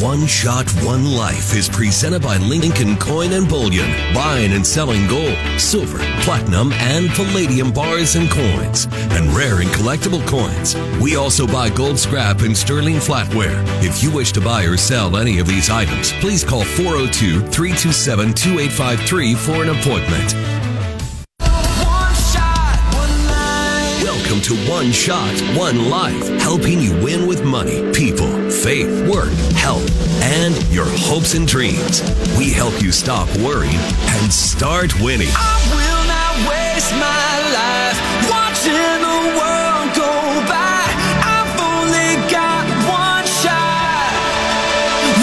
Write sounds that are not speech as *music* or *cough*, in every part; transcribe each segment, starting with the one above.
One Shot, One Life is presented by Lincoln Coin and Bullion, buying and selling gold, silver, platinum, and palladium bars and coins, and rare and collectible coins. We also buy gold scrap and sterling flatware. If you wish to buy or sell any of these items, please call 402 327 2853 for an appointment. Welcome to One Shot, One Life, helping you win with money, people, faith, work, health, and your hopes and dreams. We help you stop worrying and start winning. I will not waste my life watching the world go by. I've only got one shot,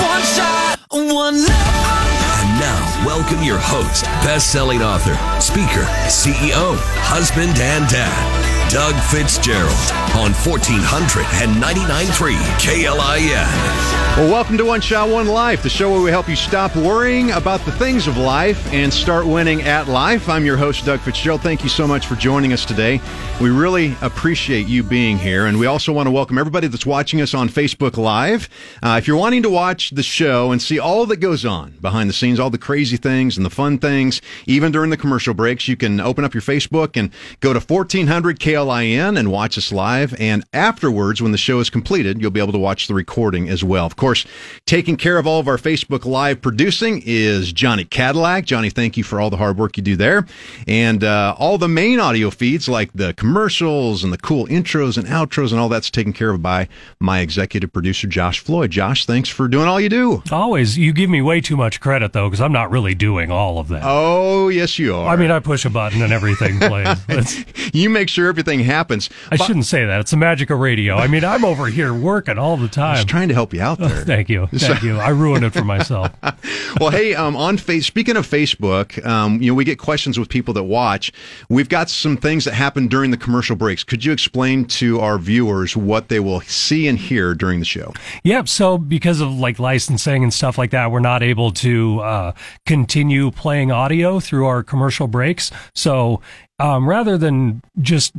one shot, one life. And now, welcome your host, best-selling author, speaker, CEO, husband, and dad, Doug Fitzgerald on 1499.3 KLIN. Well, welcome to One Shot, One Life, the show where we help you stop worrying about the things of life and start winning at life. I'm your host, Doug Fitzgerald. Thank you so much for joining us today. We really appreciate you being here, and we also want to welcome everybody that's watching us on Facebook Live. Uh, if you're wanting to watch the show and see all that goes on behind the scenes, all the crazy things and the fun things, even during the commercial breaks, you can open up your Facebook and go to 1400 KLIN and watch us live. And afterwards, when the show is completed, you'll be able to watch the recording as well. Of course, taking care of all of our Facebook Live producing is Johnny Cadillac. Johnny, thank you for all the hard work you do there. And uh, all the main audio feeds, like the commercials and the cool intros and outros and all that's taken care of by my executive producer, Josh Floyd. Josh, thanks for doing all you do. Always, you give me way too much credit though, because I'm not really doing all of that. Oh, yes, you are. I mean, I push a button and everything plays. *laughs* You make sure everything happens. I But- shouldn't say that. It's the magic of radio. I mean, I'm over here working all the time. I was trying to help you out there. Thank you, thank you. I ruined it for myself. *laughs* well, hey, um, on face. Speaking of Facebook, um, you know, we get questions with people that watch. We've got some things that happen during the commercial breaks. Could you explain to our viewers what they will see and hear during the show? Yep. So because of like licensing and stuff like that, we're not able to uh, continue playing audio through our commercial breaks. So um, rather than just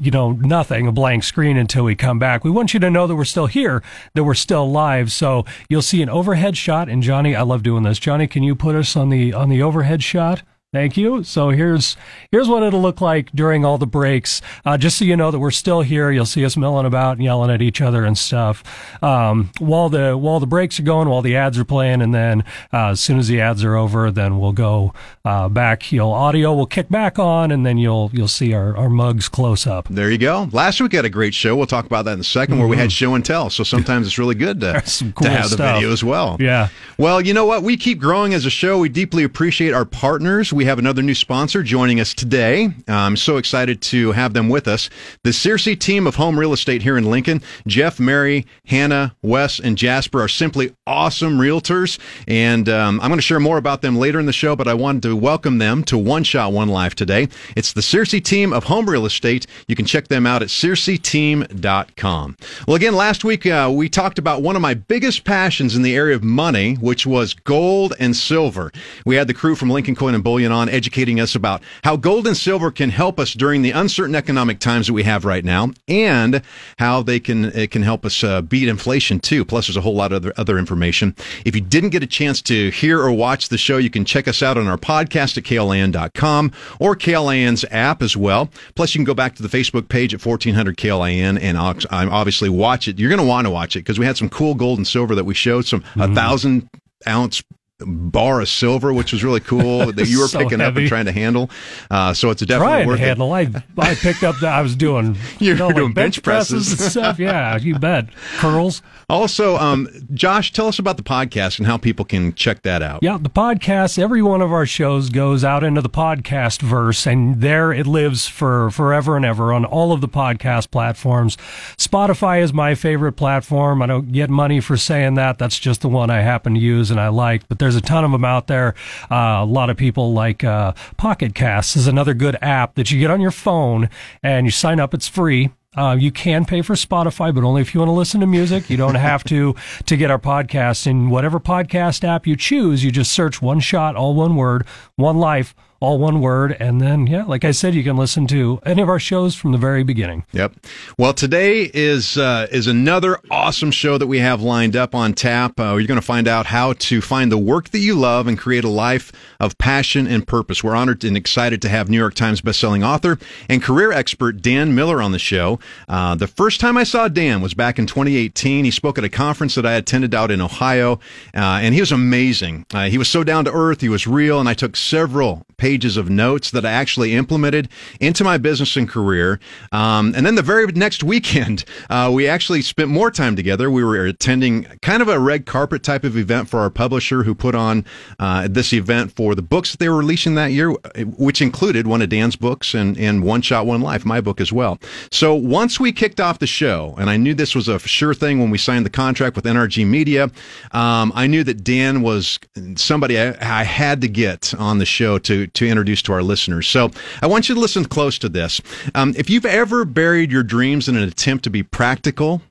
you know nothing, a blank screen until we come back, we want you to know that we're still here, that we're still live. So you'll see an overhead shot. And Johnny, I love doing this. Johnny, can you put us on the on the overhead shot? Thank you. So here's here's what it'll look like during all the breaks. Uh, just so you know that we're still here. You'll see us milling about and yelling at each other and stuff um, while the while the breaks are going, while the ads are playing, and then uh, as soon as the ads are over, then we'll go uh, back. You'll audio will kick back on, and then you'll you'll see our, our mugs close up. There you go. Last week we had a great show. We'll talk about that in a 2nd where we had show and tell. So sometimes it's really good to, *laughs* Mm-hmm. Cool to have the video as well. Yeah. Well, you know what? We keep growing as a show. We deeply appreciate our partners. We have another new sponsor joining us today. I'm so excited to have them with us. The Searcy team of home real estate here in Lincoln. Jeff, Mary, Hannah, Wes, and Jasper are simply awesome realtors. And um, I'm going to share more about them later in the show, but I wanted to welcome them to One Shot, One Life today. It's the Searcy team of home real estate. You can check them out at searcyteam.com. Well, again, last week uh, we talked about one of my biggest passions in the area of money, which was gold and silver. We had the crew from Lincoln Coin and Bullion on educating us about how gold and silver can help us during the uncertain economic times that we have right now, and how they can it can help us uh, beat inflation too. Plus, there's a whole lot of other, other information. If you didn't get a chance to hear or watch the show, you can check us out on our podcast at KLIN.com or KLIN's app as well. Plus, you can go back to the Facebook page at 1400 KLAN and I'm um, obviously watch it. You're going to want to watch it because we had some cool gold and silver that we showed, some mm-hmm. a thousand ounce bar of silver, which was really cool *laughs* that you were So picking up and trying to handle. Uh, so it's definitely Try and worth it. handle. I I picked up that I was doing *laughs* You know, were like doing bench presses. and stuff. *laughs* Yeah, you bet. Curls. Also, um, Josh, tell us about the podcast and how people can check that out. Yeah, the podcast, every one of our shows goes out into the podcast verse, and there it lives for forever and ever on all of the podcast platforms. Spotify is my favorite platform. I don't get money for saying that. That's just the one I happen to use and I like, but there's a ton of them out there. Uh, a lot of people like uh, Pocket Casts is another good app that you get on your phone and you sign up. It's free. Uh, you can pay for Spotify, but only if you want to listen to music. You don't have to to get our podcast in whatever podcast app you choose. You just search one shot, all one word, one life all one word. And then, yeah, like I said, you can listen to any of our shows from the very beginning. Yep. Well, today is uh, is another awesome show that we have lined up on tap. Uh, you're going to find out how to find the work that you love and create a life of passion and purpose. We're honored and excited to have New York Times bestselling author and career expert Dan Miller on the show. Uh, the first time I saw Dan was back in 2018. He spoke at a conference that I attended out in Ohio, uh, and he was amazing. Uh, he was so down to earth. He was real, and I took several pages of notes that I actually implemented into my business and career. Um, and then the very next weekend, *laughs* uh, we actually spent more time together. We were attending kind of a red carpet type of event for our publisher who put on uh, this event for the books that they were releasing that year, which included one of Dan's books and, and One Shot, One Life, my book as well. So once we kicked off the show, and I knew this was a sure thing when we signed the contract with NRG Media, um, I knew that Dan was somebody I, I had to get on the show to to introduce to our listeners. So I want you to listen close to this. Um, if you've ever buried your dreams in an attempt to be practical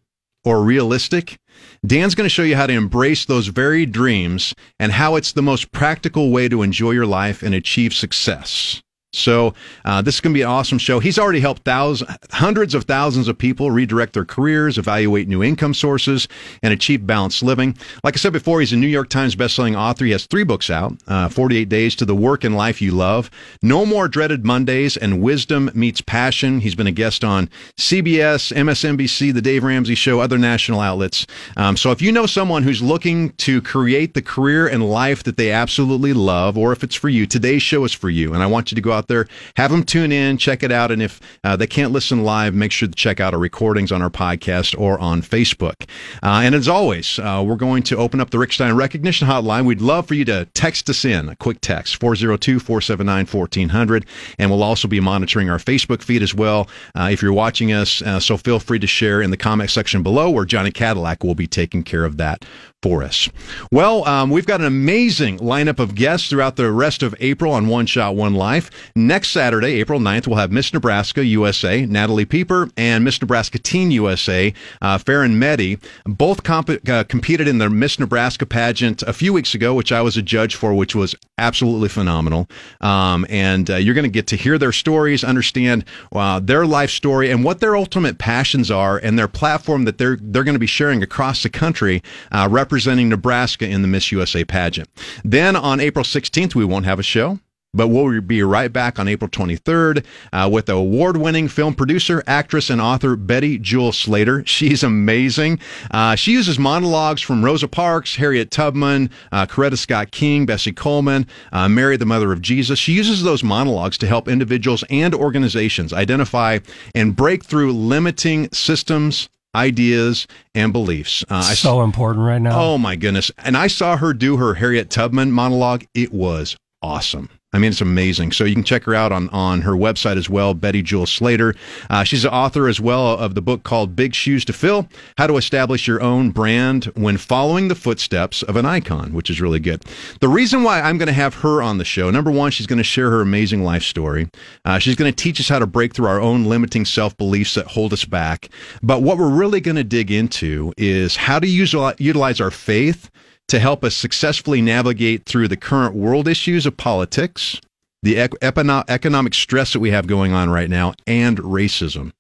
or realistic, Dan's going to show you how to embrace those very dreams and how it's the most practical way to enjoy your life and achieve success. So uh, this is going to be an awesome show. He's already helped thousands, hundreds of thousands of people redirect their careers, evaluate new income sources, and achieve balanced living. Like I said before, he's a New York Times bestselling author. He has three books out: uh, "48 Days to the Work and Life You Love," "No More Dreaded Mondays," and "Wisdom Meets Passion." He's been a guest on CBS, MSNBC, The Dave Ramsey Show, other national outlets. Um, so if you know someone who's looking to create the career and life that they absolutely love, or if it's for you, today's show is for you. And I want you to go there, have them tune in, check it out. And if uh, they can't listen live, make sure to check out our recordings on our podcast or on Facebook. Uh, and as always, uh, we're going to open up the Rick Stein Recognition Hotline. We'd love for you to text us in, a quick text, 402 479 1400. And we'll also be monitoring our Facebook feed as well uh, if you're watching us. Uh, so feel free to share in the comment section below, where Johnny Cadillac will be taking care of that for us. Well, um, we've got an amazing lineup of guests throughout the rest of April on One Shot, One Life. Next Saturday, April 9th, we'll have Miss Nebraska USA, Natalie Pieper, and Miss Nebraska Teen USA, uh, Farron Medhi. Both comp- uh, competed in the Miss Nebraska pageant a few weeks ago, which I was a judge for, which was absolutely phenomenal. Um, and uh, you're going to get to hear their stories, understand uh, their life story, and what their ultimate passions are, and their platform that they're they're going to be sharing across the country, uh, representing Nebraska in the Miss USA pageant. Then on April 16th, we won't have a show. But we'll be right back on April 23rd uh, with the award winning film producer, actress, and author Betty Jewel Slater. *laughs* She's amazing. Uh, she uses monologues from Rosa Parks, Harriet Tubman, uh, Coretta Scott King, Bessie Coleman, uh, Mary, the Mother of Jesus. She uses those monologues to help individuals and organizations identify and break through limiting systems, ideas and beliefs. Uh, I so important right now. Oh my goodness. And I saw her do her Harriet Tubman monologue. It was awesome. I mean, it's amazing. So you can check her out on, on her website as well, Betty Jewel Slater. Uh, she's the author as well of the book called Big Shoes to Fill How to Establish Your Own Brand When Following the Footsteps of an Icon, which is really good. The reason why I'm going to have her on the show, number one, she's going to share her amazing life story. Uh, she's going to teach us how to break through our own limiting self beliefs that hold us back. But what we're really going to dig into is how to use, utilize our faith to help us successfully navigate through the current world issues of politics, the economic stress that we have going on right now, and racism.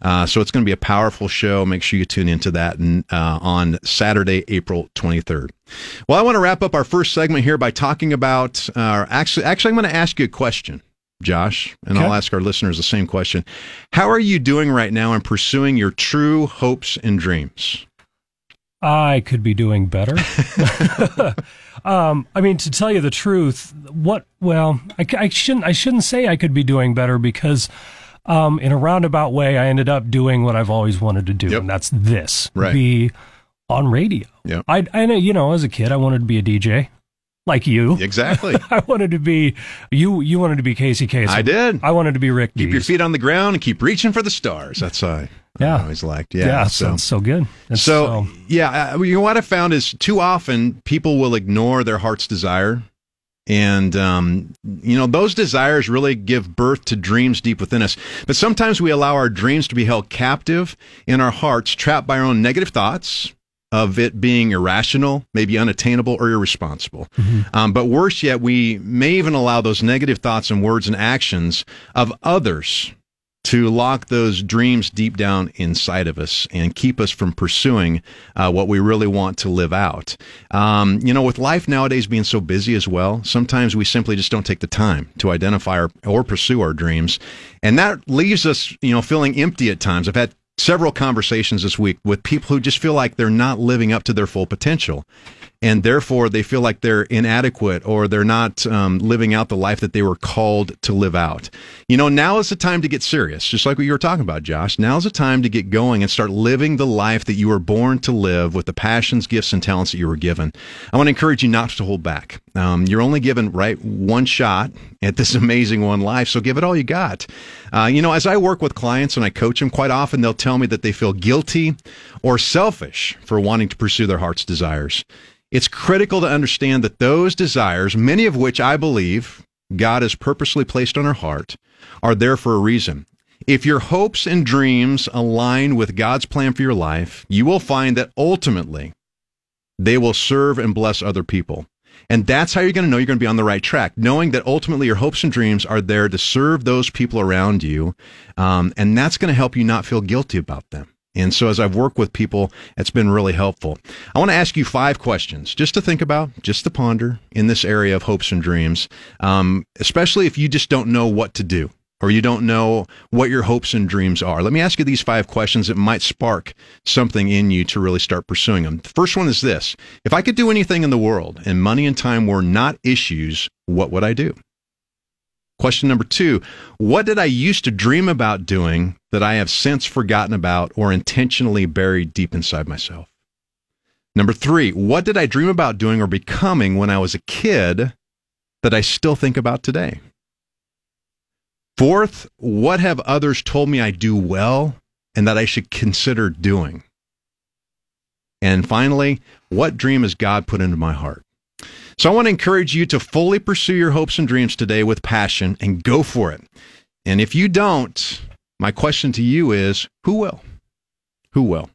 Uh, so it's going to be a powerful show. Make sure you tune into that uh, on Saturday, April 23rd. Well, I want to wrap up our first segment here by talking about. Uh, actually, actually, I'm going to ask you a question. Josh, and okay. I'll ask our listeners the same question. How are you doing right now in pursuing your true hopes and dreams? I could be doing better. *laughs* *laughs* um, I mean, to tell you the truth, what? Well, I, I, shouldn't. I shouldn't say I could be doing better because, um, in a roundabout way, I ended up doing what I've always wanted to do, yep. and that's this: right. be on radio. I, I, you know, as a kid, I wanted to be a DJ like you. Exactly. *laughs* I wanted to be you. You wanted to be Casey Kasem. I did. I wanted to be Rick. Keep Dees. your feet on the ground and keep reaching for the stars. That's I. Yeah. I always liked. Yeah. Yeah. So, sounds so good. so, so, yeah, uh, you know what I found is too often people will ignore their heart's desire. And, um, you know, those desires really give birth to dreams deep within us. But sometimes we allow our dreams to be held captive in our hearts, trapped by our own negative thoughts, of it being irrational, maybe unattainable or irresponsible. Um, but worse yet, we may even allow those negative thoughts and words and actions of others to lock those dreams deep down inside of us and keep us from pursuing uh, what we really want to live out. Um, you know, with life nowadays being so busy as well, sometimes we simply just don't take the time to identify our, or pursue our dreams. And that leaves us, you know, feeling empty at times. I've had several conversations this week with people who just feel like they're not living up to their full potential and therefore they feel like they're inadequate or they're not um, living out the life that they were called to live out. You know, now is the time to get serious, just like what you were talking about, Josh. Now is the time to get going and start living the life that you were born to live with the passions, gifts, and talents that you were given. I want to encourage you not to hold back. Um, you're only given right one shot at this *laughs* amazing one life, so give it all you got. Uh, you know, as I work with clients and I coach them, quite often they'll tell me that they feel guilty or selfish for wanting to pursue their heart's desires. It's critical to understand that those desires, many of which I believe God has purposely placed on our heart, are there for a reason. If your hopes and dreams align with God's plan for your life, you will find that ultimately they will serve and bless other people. And that's how you're going to know you're going to be on the right track, knowing that ultimately your hopes and dreams are there to serve those people around you. Um, and that's going to help you not feel guilty about them. And so as I've worked with people, it's been really helpful. I want to ask you five questions just to think about, just to ponder in this area of hopes and dreams, um, especially if you just don't know what to do or you don't know what your hopes and dreams are. Let me ask you these five questions that might spark something in you to really start pursuing them. The first one is this If I could do anything in the world and money and time were not issues, what would I do? Question number two What did I used to dream about doing that I have since forgotten about or intentionally buried deep inside myself? Number three What did I dream about doing or becoming when I was a kid that I still think about today? Fourth, what have others told me I do well and that I should consider doing? And finally, what dream has God put into my heart? So I want to encourage you to fully pursue your hopes and dreams today with passion and go for it. And if you don't, my question to you is who will? Who will?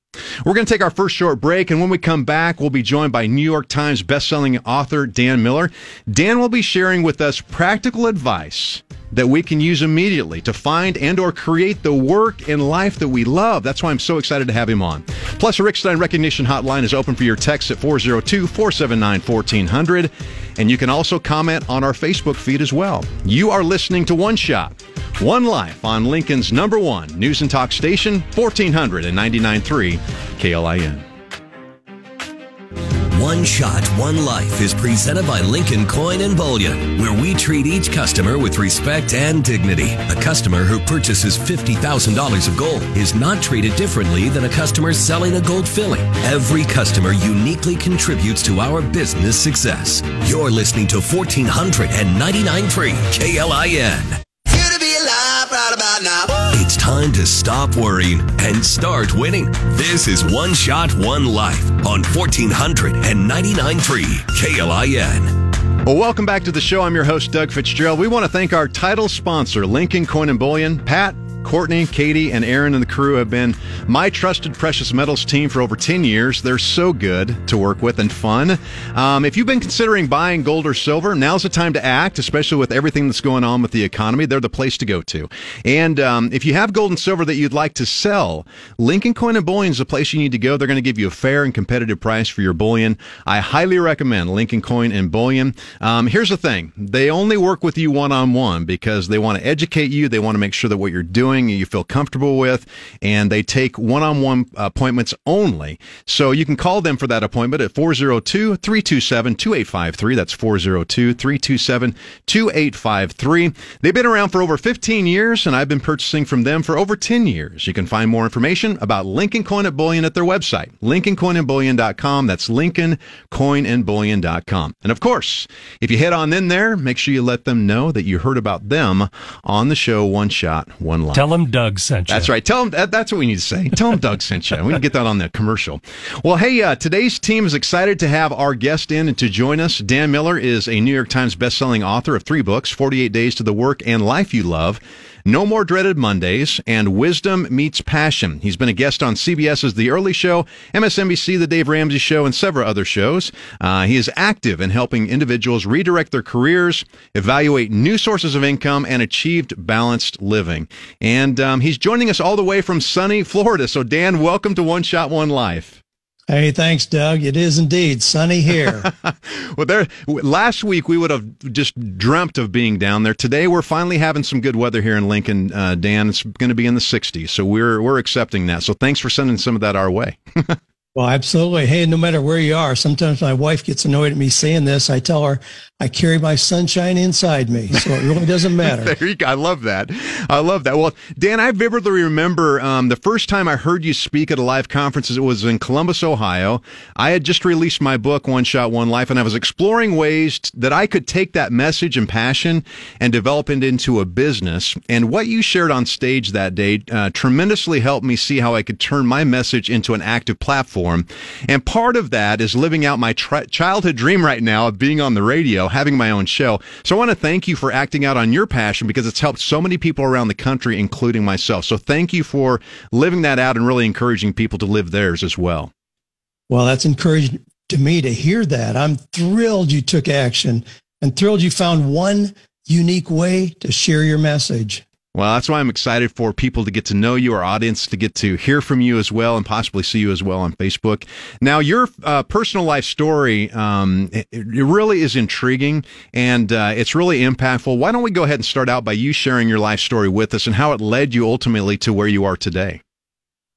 We're going to take our first short break, and when we come back, we'll be joined by New York Times bestselling author Dan Miller. Dan will be sharing with us practical advice that we can use immediately to find and or create the work and life that we love. That's why I'm so excited to have him on. Plus, a Rick Recognition Hotline is open for your texts at 402-479-1400, and you can also comment on our Facebook feed as well. You are listening to One Shot, One Life on Lincoln's number one news and talk station, 1499.3 KLIN. One Shot, One Life is presented by Lincoln Coin and Bullion, where we treat each customer with respect and dignity. A customer who purchases $50,000 of gold is not treated differently than a customer selling a gold filling. Every customer uniquely contributes to our business success. You're listening to 1499.3 KLIN. Right about now. It's time to stop worrying and start winning. This is One Shot, One Life on 1499.3 KLIN. Well, welcome back to the show. I'm your host, Doug Fitzgerald. We want to thank our title sponsor, Lincoln Coin and Bullion. Pat, Courtney, Katie, and Aaron and the crew have been my trusted precious metals team for over 10 years. They're so good to work with and fun. Um, if you've been considering buying gold or silver, now's the time to act, especially with everything that's going on with the economy. They're the place to go to. And um, if you have gold and silver that you'd like to sell, Lincoln Coin and Bullion is the place you need to go. They're going to give you a fair and competitive price for your bullion. I highly recommend Lincoln Coin and Bullion. Um, here's the thing they only work with you one on one because they want to educate you, they want to make sure that what you're doing you feel comfortable with, and they take one on one appointments only. So you can call them for that appointment at 402 327 2853. That's 402 327 2853. They've been around for over 15 years, and I've been purchasing from them for over 10 years. You can find more information about Lincoln Coin and Bullion at their website, lincolncoinandbullion.com. That's lincolncoinandbullion.com. And of course, if you head on in there, make sure you let them know that you heard about them on the show One Shot, One Life. Tell them Doug sent you. That's right. Tell them that, that's what we need to say. Tell them Doug sent you. We can get that on the commercial. Well, hey, uh, today's team is excited to have our guest in and to join us. Dan Miller is a New York Times bestselling author of three books, 48 Days to the Work and Life You Love. No More Dreaded Mondays, and Wisdom Meets Passion. He's been a guest on CBS's The Early Show, MSNBC, The Dave Ramsey Show, and several other shows. Uh, he is active in helping individuals redirect their careers, evaluate new sources of income, and achieve balanced living. And um, he's joining us all the way from sunny Florida. So, Dan, welcome to One Shot, One Life. Hey, thanks, Doug. It is indeed sunny here. *laughs* well, there. Last week we would have just dreamt of being down there. Today we're finally having some good weather here in Lincoln. Uh, Dan, it's going to be in the 60s, so we're we're accepting that. So thanks for sending some of that our way. *laughs* Well, absolutely. Hey, no matter where you are, sometimes my wife gets annoyed at me saying this. I tell her I carry my sunshine inside me, so it really doesn't *laughs* matter. there you go. I love that. I love that. Well, Dan, I vividly remember um, the first time I heard you speak at a live conference. It was in Columbus, Ohio. I had just released my book, One Shot, One Life, and I was exploring ways that I could take that message and passion and develop it into a business. And what you shared on stage that day uh, tremendously helped me see how I could turn my message into an active platform platform. And part of that is living out my tri- childhood dream right now of being on the radio, having my own show. So I want to thank you for acting out on your passion because it's helped so many people around the country, including myself. So thank you for living that out and really encouraging people to live theirs as well. Well, that's encouraging to me to hear that. I'm thrilled you took action and thrilled you found one unique way to share your message. Well, that's why I'm excited for people to get to know you, our audience to get to hear from you as well, and possibly see you as well on Facebook. Now, your uh, personal life story, um, it, really is intriguing and uh, it's really impactful. Why don't we go ahead and start out by you sharing your life story with us and how it led you ultimately to where you are today?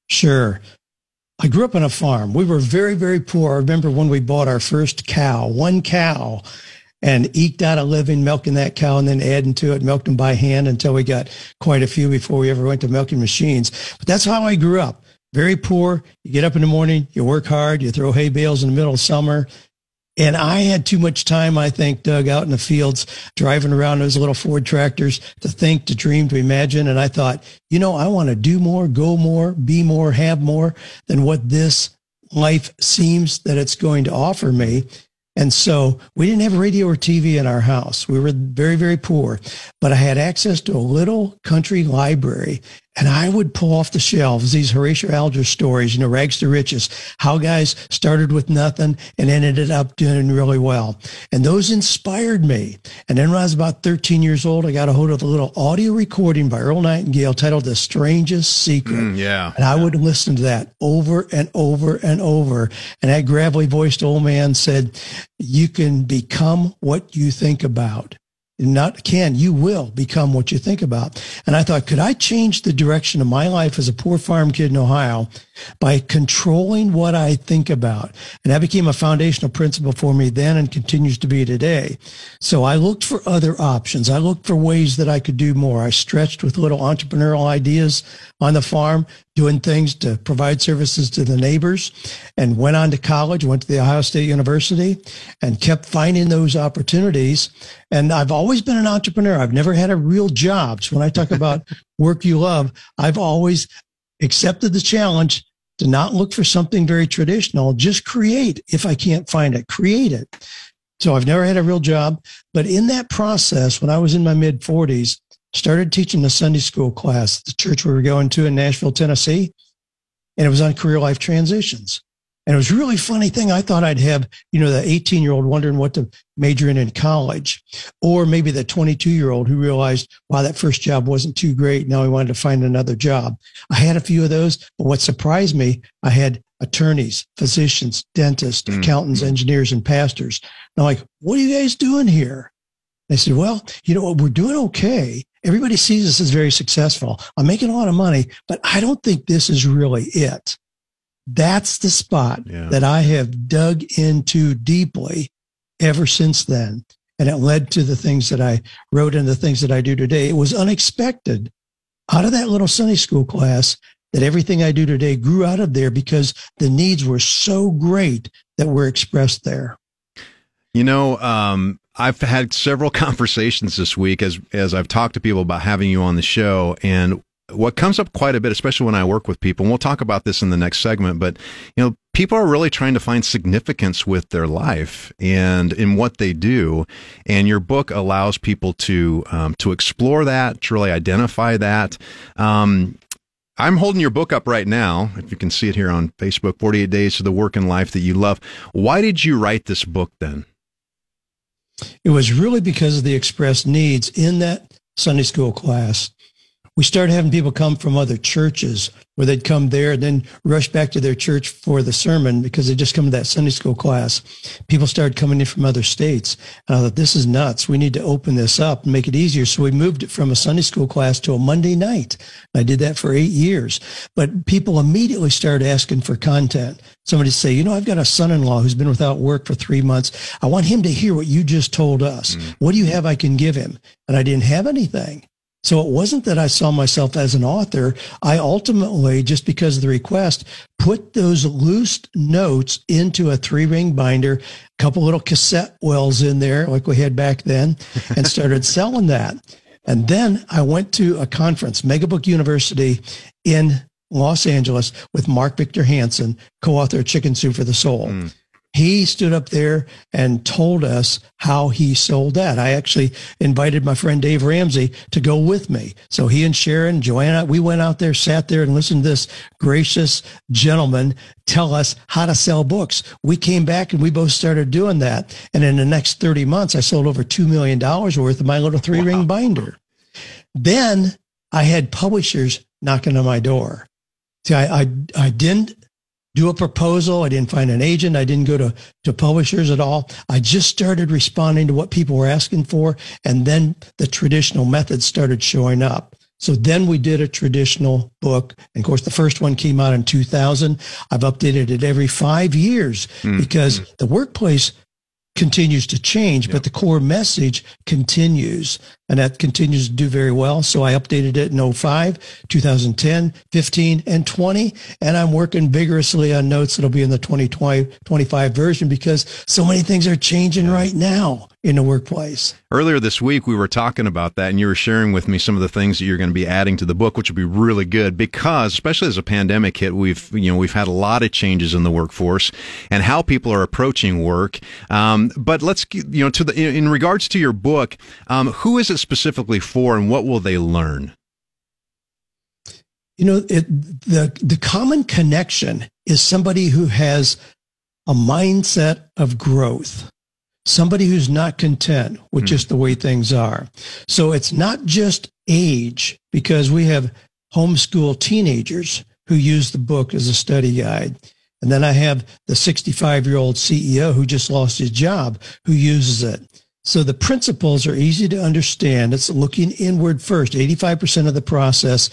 Sure. I grew up on a farm. We were very, very poor. I remember when we bought our first cow, one cow and eked out a living milking that cow and then adding to it, milked them by hand until we got quite a few before we ever went to milking machines. But that's how I grew up. Very poor. You get up in the morning, you work hard, you throw hay bales in the middle of summer. And I had too much time, I think, Doug, out in the fields, driving around those little Ford tractors to think, to dream, to imagine. And I thought, you know, I want to do more, go more, be more, have more than what this life seems that it's going to offer me. And so we didn't have radio or TV in our house. We were very, very poor, but I had access to a little country library and I would pull off the shelves these Horatio Alger stories, you know, rags to riches, how guys started with nothing and ended up doing really well. And those inspired me. And then when I was about 13 years old, I got a hold of a little audio recording by Earl Nightingale titled The Strangest Secret. Mm, yeah. And I would listen to that over and over and over. And that gravelly voiced old man said, you can become what you think about not can, you will become what you think about. And I thought, could I change the direction of my life as a poor farm kid in Ohio by controlling what I think about? And that became a foundational principle for me then and continues to be today. So I looked for other options. I looked for ways that I could do more. I stretched with little entrepreneurial ideas on the farm, doing things to provide services to the neighbors and went on to college, went to the Ohio State University and kept finding those opportunities. And I've always been an entrepreneur. I've never had a real job. So when I talk about *laughs* work you love, I've always accepted the challenge to not look for something very traditional, just create if I can't find it, create it. So I've never had a real job. But in that process, when I was in my mid 40s, started teaching a Sunday school class at the church we were going to in Nashville, Tennessee. And it was on career life transitions. And it was a really funny thing. I thought I'd have, you know, the 18 year old wondering what to major in in college, or maybe the 22 year old who realized, wow, that first job wasn't too great. Now he wanted to find another job. I had a few of those, but what surprised me, I had attorneys, physicians, dentists, mm-hmm. accountants, engineers, and pastors. And I'm like, what are you guys doing here? They said, well, you know what? We're doing okay everybody sees us as very successful. I'm making a lot of money, but I don't think this is really it. That's the spot yeah. that I have dug into deeply ever since then. And it led to the things that I wrote and the things that I do today. It was unexpected out of that little Sunday school class that everything I do today grew out of there because the needs were so great that were expressed there. You know, um, I've had several *laughs* conversations this week as as I've talked to people about having you on the show, and what comes up quite a bit, especially when I work with people, and we'll talk about this in the next segment, but you know, people are really trying to find significance with their life and in what they do. And your book allows people to um, to explore that, to really identify that. Um, I'm holding your book up right now. If you can see it here on Facebook, 48 Days to the Work and Life That You Love. Why did you write this book then? It was really because of the expressed needs in that Sunday school class we started having people come from other churches where they'd come there and then rush back to their church for the sermon because they just come to that Sunday school class. People started coming in from other states. And I thought, this is nuts. We need to open this up and make it easier. So we moved it from a Sunday school class to a Monday night. I did that for eight years. But people immediately started asking for content. Somebody say, you know, I've got a son-in-law who's been without work for three months. I want him to hear what you just told us. Mm. What do you have I can give him? And I didn't have anything. So it wasn't that I saw myself as an author. I ultimately, just because of the request, put those loose notes into a three ring binder, a couple little cassette wells in there, like we had back then, *laughs* and started selling that. And then I went to a conference, Megabook University in Los Angeles with Mark Victor Hansen, co-author of Chicken Soup for the Soul. Mm he stood up there and told us how he sold that. I actually invited my friend Dave Ramsey to go with me. So he and Sharon, Joanna, we went out there, sat there and listened to this gracious gentleman tell us how to sell books. We came back and we both started doing that. And in the next 30 months, I sold over $2 million worth of my little three ring wow. binder. Then I had publishers knocking on my door. See, I, I, I didn't do a proposal. I didn't find an agent. I didn't go to, to publishers at all. I just started responding to what people were asking for. And then the traditional methods started showing up. So then we did a traditional book. And of course, the first one came out in 2000. I've updated it every five years mm-hmm. because the workplace continues to change, but the core message continues and that continues to do very well. So I updated it in 05, 2010, 15, and 20. And I'm working vigorously on notes that'll be in the 2020, 25 version because so many things are changing right now in the workplace. Earlier this week, we were talking about that, and you were sharing with me some of the things that you're going to be adding to the book, which would be really good because, especially as a pandemic hit, we've you know we've had a lot of changes in the workforce and how people are approaching work. Um, but let's you know to the in regards to your book, um, who is it specifically for, and what will they learn? You know, it, the the common connection is somebody who has a mindset of growth somebody who's not content with mm. just the way things are. So it's not just age because we have homeschool teenagers who use the book as a study guide. And then I have the 65 year old CEO who just lost his job who uses it. So the principles are easy to understand. It's looking inward first, 85% of the process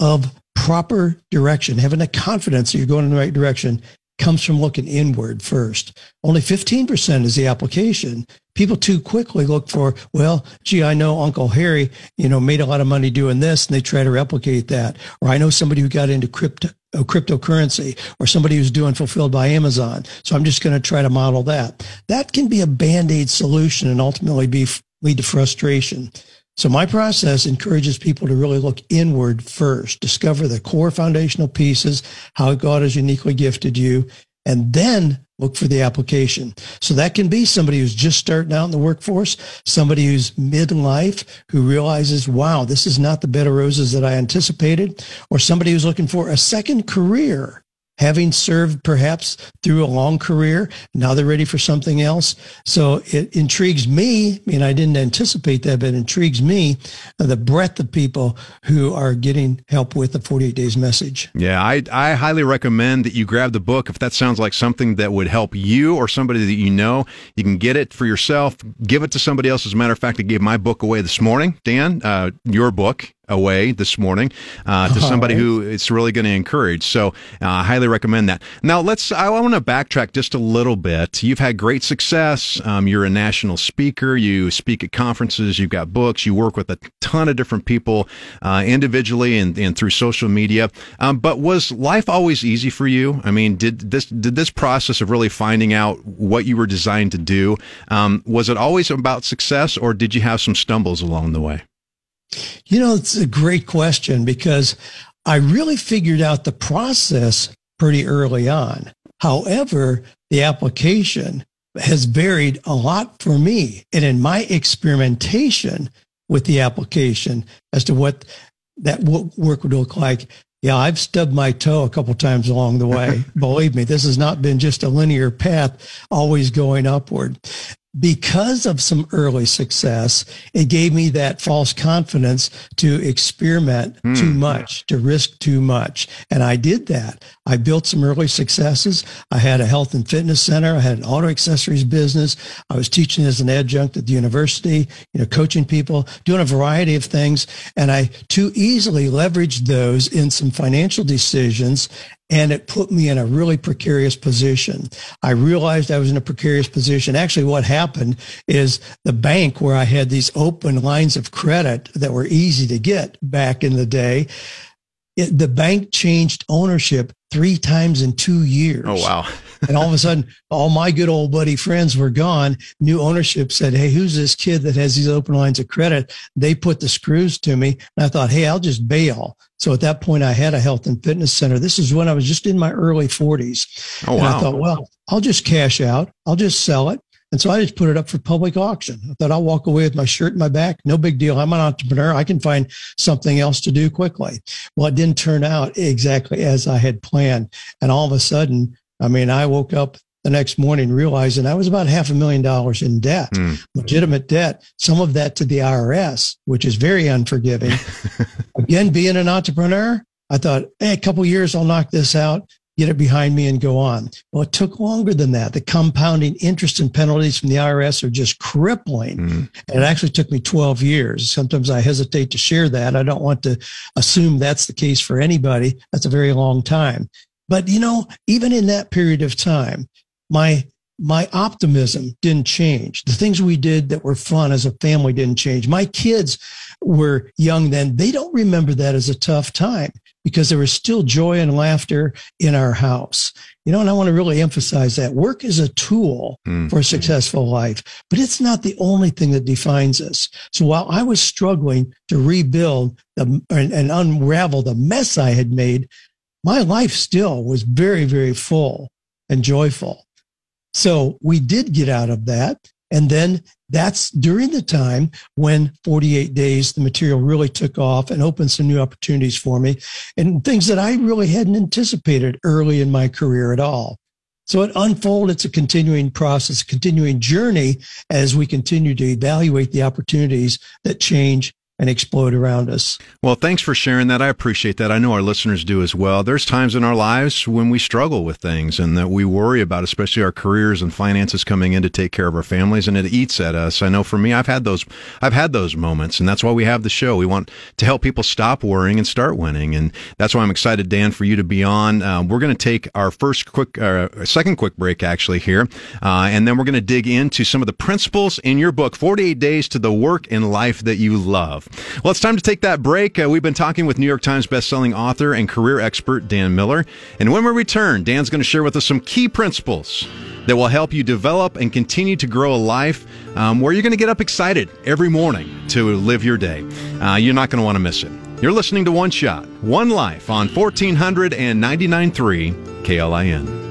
of proper direction, having a confidence that you're going in the right direction comes from looking inward first. Only 15% is the application. People too quickly look for, well, gee, I know Uncle Harry, you know, made a lot of money doing this and they try to replicate that. Or I know somebody who got into crypto, uh, cryptocurrency or somebody who's doing fulfilled by Amazon. So I'm just going to try to model that. That can be a band-aid solution and ultimately be lead to frustration. So my process encourages people to really look inward first, discover the core foundational pieces, how God has uniquely gifted you, and then look for the application. So that can be somebody who's just starting out in the workforce, somebody who's midlife who realizes, wow, this is not the bed of roses that I anticipated, or somebody who's looking for a second career having served perhaps through a long career. Now they're ready for something else. So it intrigues me. I mean, I didn't anticipate that, but it intrigues me uh, the breadth of people who are getting help with the 48 days message. Yeah, I, I highly recommend that you grab the book. If that sounds like something that would help you or somebody that you know, you can get it for yourself, give it to somebody else. As a matter of fact, I gave my book away this morning, Dan, uh, your book away this morning uh, to somebody who it's really going to encourage. So uh, I highly recommend that. Now let's. I want to backtrack just a little bit. You've had great success. Um, you're a national speaker. You speak at conferences. You've got books. You work with a ton of different people uh, individually and, and through social media. Um, but was life always easy for you? I mean, did this did this process of really finding out what you were designed to do um, was it always about success, or did you have some stumbles along the way? You know, it's a great question because I really figured out the process pretty early on. However, the application has varied a lot for me. And in my experimentation with the application as to what that work would look like, yeah, I've stubbed my toe a couple times along the way. *laughs* Believe me, this has not been just a linear path, always going upward because of some early success, it gave me that false confidence to experiment mm. too much, to risk too much. And I did that. I built some early successes. I had a health and fitness center. I had an auto accessories business. I was teaching as an adjunct at the university, you know, coaching people, doing a variety of things. And I too easily leveraged those in some financial decisions and it put me in a really precarious position. I realized I was in a precarious position. Actually, what happened is the bank where I had these open lines of credit that were easy to get back in the day, it, the bank changed ownership three times in two years. Oh, wow. *laughs* and all of a sudden, all my good old buddy friends were gone. New ownership said, Hey, who's this kid that has these open lines of credit? They put the screws to me. And I thought, Hey, I'll just bail. So at that point, I had a health and fitness center. This is when I was just in my early 40s. Oh, wow. And I thought, well, I'll just cash out. I'll just sell it. And so I just put it up for public auction. I thought I'll walk away with my shirt in my back. No big deal. I'm an entrepreneur. I can find something else to do quickly. Well, it didn't turn out exactly as I had planned. And all of a sudden, I mean, I woke up the next morning realizing I was about half a million dollars in debt, mm. legitimate debt, some of that to the IRS, which is very unforgiving. *laughs* Again, being an entrepreneur, I thought, hey, a couple years, I'll knock this out get it behind me and go on. Well, it took longer than that. The compounding interest and penalties from the IRS are just crippling. Mm. And it actually took me 12 years. Sometimes I hesitate to share that. I don't want to assume that's the case for anybody. That's a very long time. But you know, even in that period of time, my my optimism didn't change. The things we did that were fun as a family didn't change. My kids were young then. They don't remember that as a tough time because there was still joy and laughter in our house. You know, and I want to really emphasize that work is a tool mm. for a successful life, but it's not the only thing that defines us. So while I was struggling to rebuild the, and, and unravel the mess I had made, my life still was very, very full and joyful. So we did get out of that. And then that's during the time when 48 days, the material really took off and opened some new opportunities for me and things that I really hadn't anticipated early in my career at all. So it unfolded. It's a continuing process, a continuing journey as we continue to evaluate the opportunities that change and explode around us. Well, thanks for sharing that. I appreciate that. I know our listeners do as well. There's times in our lives when we struggle with things and that we worry about, especially our careers and finances coming in to take care of our families, and it eats at us. I know for me, I've had those, I've had those moments, and that's why we have the show. We want to help people stop worrying and start winning, and that's why I'm excited, Dan, for you to be on. Uh, we're going to take our first quick, uh, second quick break actually here, uh, and then we're going to dig into some of the principles in your book, 48 Days to the Work and Life That You Love. Well, it's time to take that break. Uh, we've been talking with New York Times bestselling author and career expert Dan Miller. And when we return, Dan's going to share with us some key principles that will help you develop and continue to grow a life um, where you're going to get up excited every morning to live your day. Uh, you're not going to want to miss it. You're listening to One Shot, One Life on 1499.3 KLIN.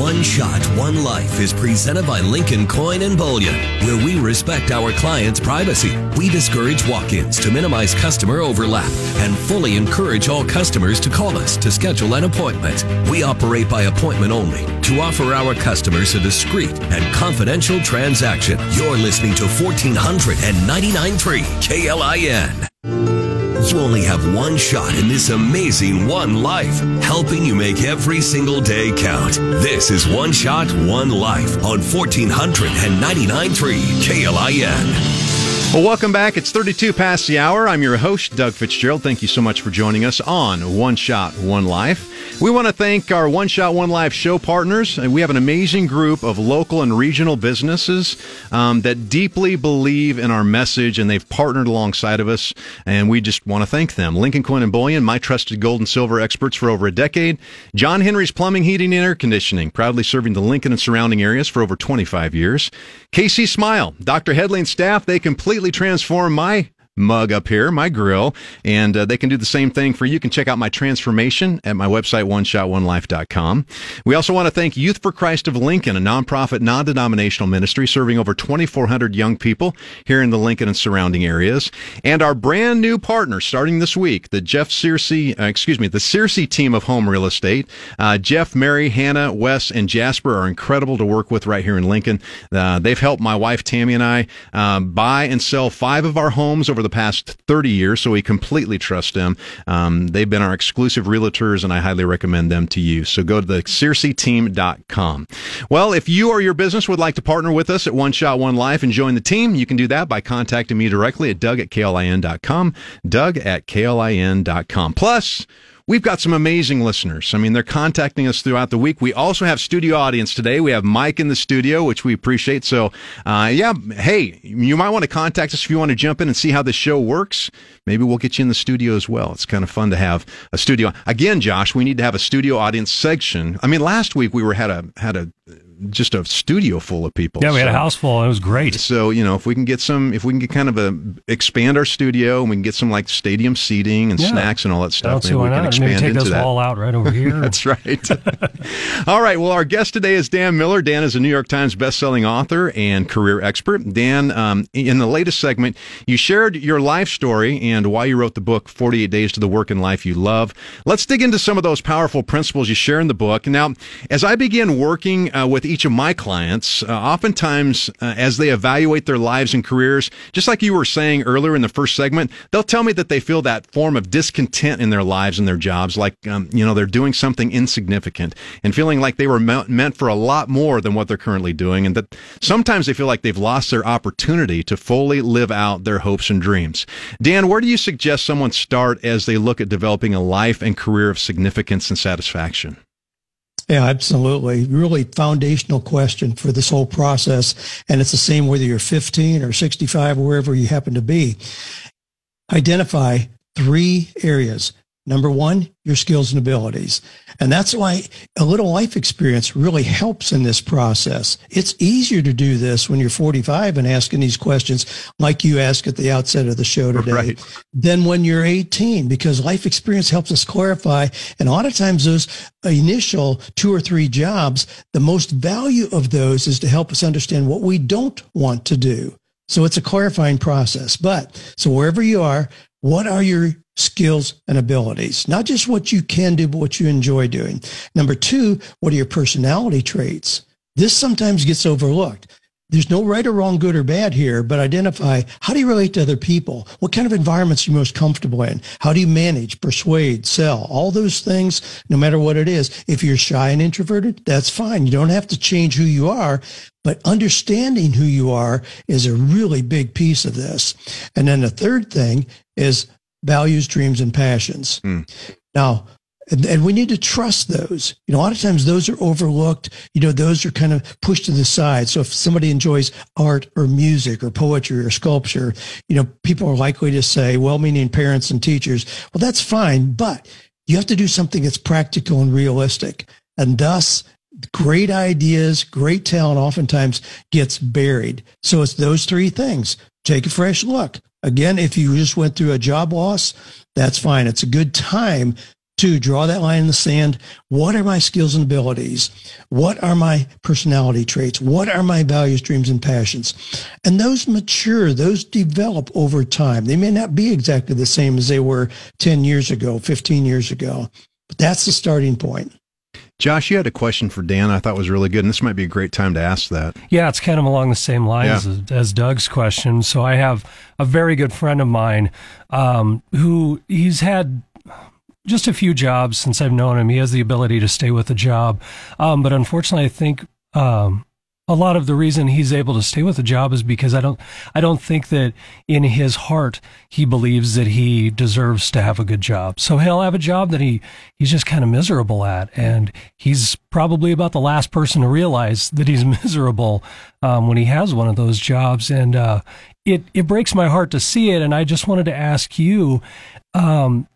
One Shot, One Life is presented by Lincoln Coin and Bullion, where we respect our clients' privacy. We discourage walk ins to minimize customer overlap and fully encourage all customers to call us to schedule an appointment. We operate by appointment only to offer our customers a discreet and confidential transaction. You're listening to 1499.3 KLIN. You only have one shot in this amazing one life, helping you make every single day count. This is One Shot, One Life on 1499.3 KLIN. Well, welcome back. It's 32 past the hour. I'm your host, Doug Fitzgerald. Thank you so much for joining us on One Shot, One Life. We want to thank our One Shot, One Life show partners. We have an amazing group of local and regional businesses um, that deeply believe in our message and they've partnered alongside of us. And we just want to thank them. Lincoln Coin and Bullion, my trusted gold and silver experts for over a decade. John Henry's Plumbing, Heating, and Air Conditioning, proudly serving the Lincoln and surrounding areas for over 25 years. KC Smile, Dr. Headley and staff, they completely transformed my mug up here, my grill, and uh, they can do the same thing for you. You can check out my transformation at my website, oneshotonelife.com. We also want to thank Youth for Christ of Lincoln, a nonprofit, non-denominational ministry serving over 2,400 young people here in the Lincoln and surrounding areas, and our brand new partner starting this week, the Jeff Searcy, uh, excuse me, the Searcy team of home real estate. Uh, Jeff, Mary, Hannah, Wes, and Jasper are incredible to work with right here in Lincoln. Uh, they've helped my wife Tammy and I um, buy and sell five of our homes over the past 30 years, so we completely trust them. Um, they've been our exclusive realtors, and I highly recommend them to you. So go to the SearcyTeam.com. Well, if you or your business would like to partner with us at One Shot One Life and join the team, you can do that by contacting me directly at Doug at KLIN.com. Doug at KLIN.com. Plus, We've got some amazing listeners. I mean, they're contacting us throughout the week. We also have studio audience today. We have Mike in the studio, which we appreciate. So, uh, yeah, hey, you might want to contact us if you want to jump in and see how this show works. Maybe we'll get you in the studio as well. It's kind of fun to have a studio. Again, Josh, we need to have a studio audience section. I mean, last week we were had a had a just a studio full of people. Yeah, we had a house full. It was great. so you know, if we can get some, if we can get kind of a expand our studio, and we can get some like stadium seating and Yeah. snacks and all that stuff, maybe we can not. Maybe expand take into that. wall out right over here. *laughs* That's right. *laughs* All right. Well, our guest today is Dan Miller. Dan is a New York Times bestselling author and career expert. Dan, um, in the latest segment, you shared your life story and why you wrote the book, 48 Days to the Work and Life You Love. Let's dig into some of those powerful principles you share in the book. Now, as I begin working uh, with each of my clients, uh, oftentimes uh, as they evaluate their lives and careers, just like you were saying earlier in the first segment, they'll tell me that they feel that form of discontent in their lives and their jobs, like, um, you know, they're doing something insignificant and feeling like they were me- meant for a lot more than what they're currently doing. And that sometimes they feel like they've lost their opportunity to fully live out their hopes and dreams. Dan, where do you suggest someone start as they look at developing a life and career of significance and satisfaction? Yeah, absolutely. Really foundational question for this whole process. And it's the same whether you're 15 or 65 or wherever you happen to be. Identify three areas. Number one, your skills and abilities. And that's why a little life experience really helps in this process. It's easier to do this when you're 45 and asking these questions like you asked at the outset of the show today Right. than when you're 18 because life experience helps us clarify. And a lot of times those initial two or three jobs, the most value of those is to help us understand what we don't want to do. So it's a clarifying process. But so wherever you are, what are your skills and abilities? Not just what you can do, but what you enjoy doing. Number two, what are your personality traits? This sometimes gets overlooked. There's no right or wrong, good or bad here, but identify how do you relate to other people? What kind of environments are you most comfortable in? How do you manage, persuade, sell? All those things, no matter what it is. If you're shy and introverted, that's fine. You don't have to change who you are, but understanding who you are is a really big piece of this. And then the third thing is values, dreams, and passions. Hmm. Now, and, and we need to trust those. You know, a lot of times those are overlooked. You know, those are kind of pushed to the side. So if somebody enjoys art or music or poetry or sculpture, you know, people are likely to say, well-meaning parents and teachers, well, that's fine, but you have to do something that's practical and realistic. And thus, great ideas, great talent oftentimes gets buried. So it's those three things. Take a fresh look. Again, if you just went through a job loss, that's fine. It's a good time to draw that line in the sand. What are my skills and abilities? What are my personality traits? What are my values, dreams, and passions? And those mature, those develop over time. They may not be exactly the same as they were 10 years ago, 15 years ago, but that's the starting point. Josh, you had a question for Dan I thought was really good, and this might be a great time to ask that. Yeah, it's kind of along the same lines Yeah. as, as Doug's question. So I have a very good friend of mine um, who he's had just a few jobs since I've known him. He has the ability to stay with a job, um, but unfortunately, I think um, a lot of the reason he's able to stay with the job is because I don't I don't think that in his heart he believes that he deserves to have a good job. So he'll have a job that he he's just kind of miserable at, and he's probably about the last person to realize that he's *laughs* miserable um, when he has one of those jobs, and uh, it it breaks my heart to see it. And I just wanted to ask you. Um,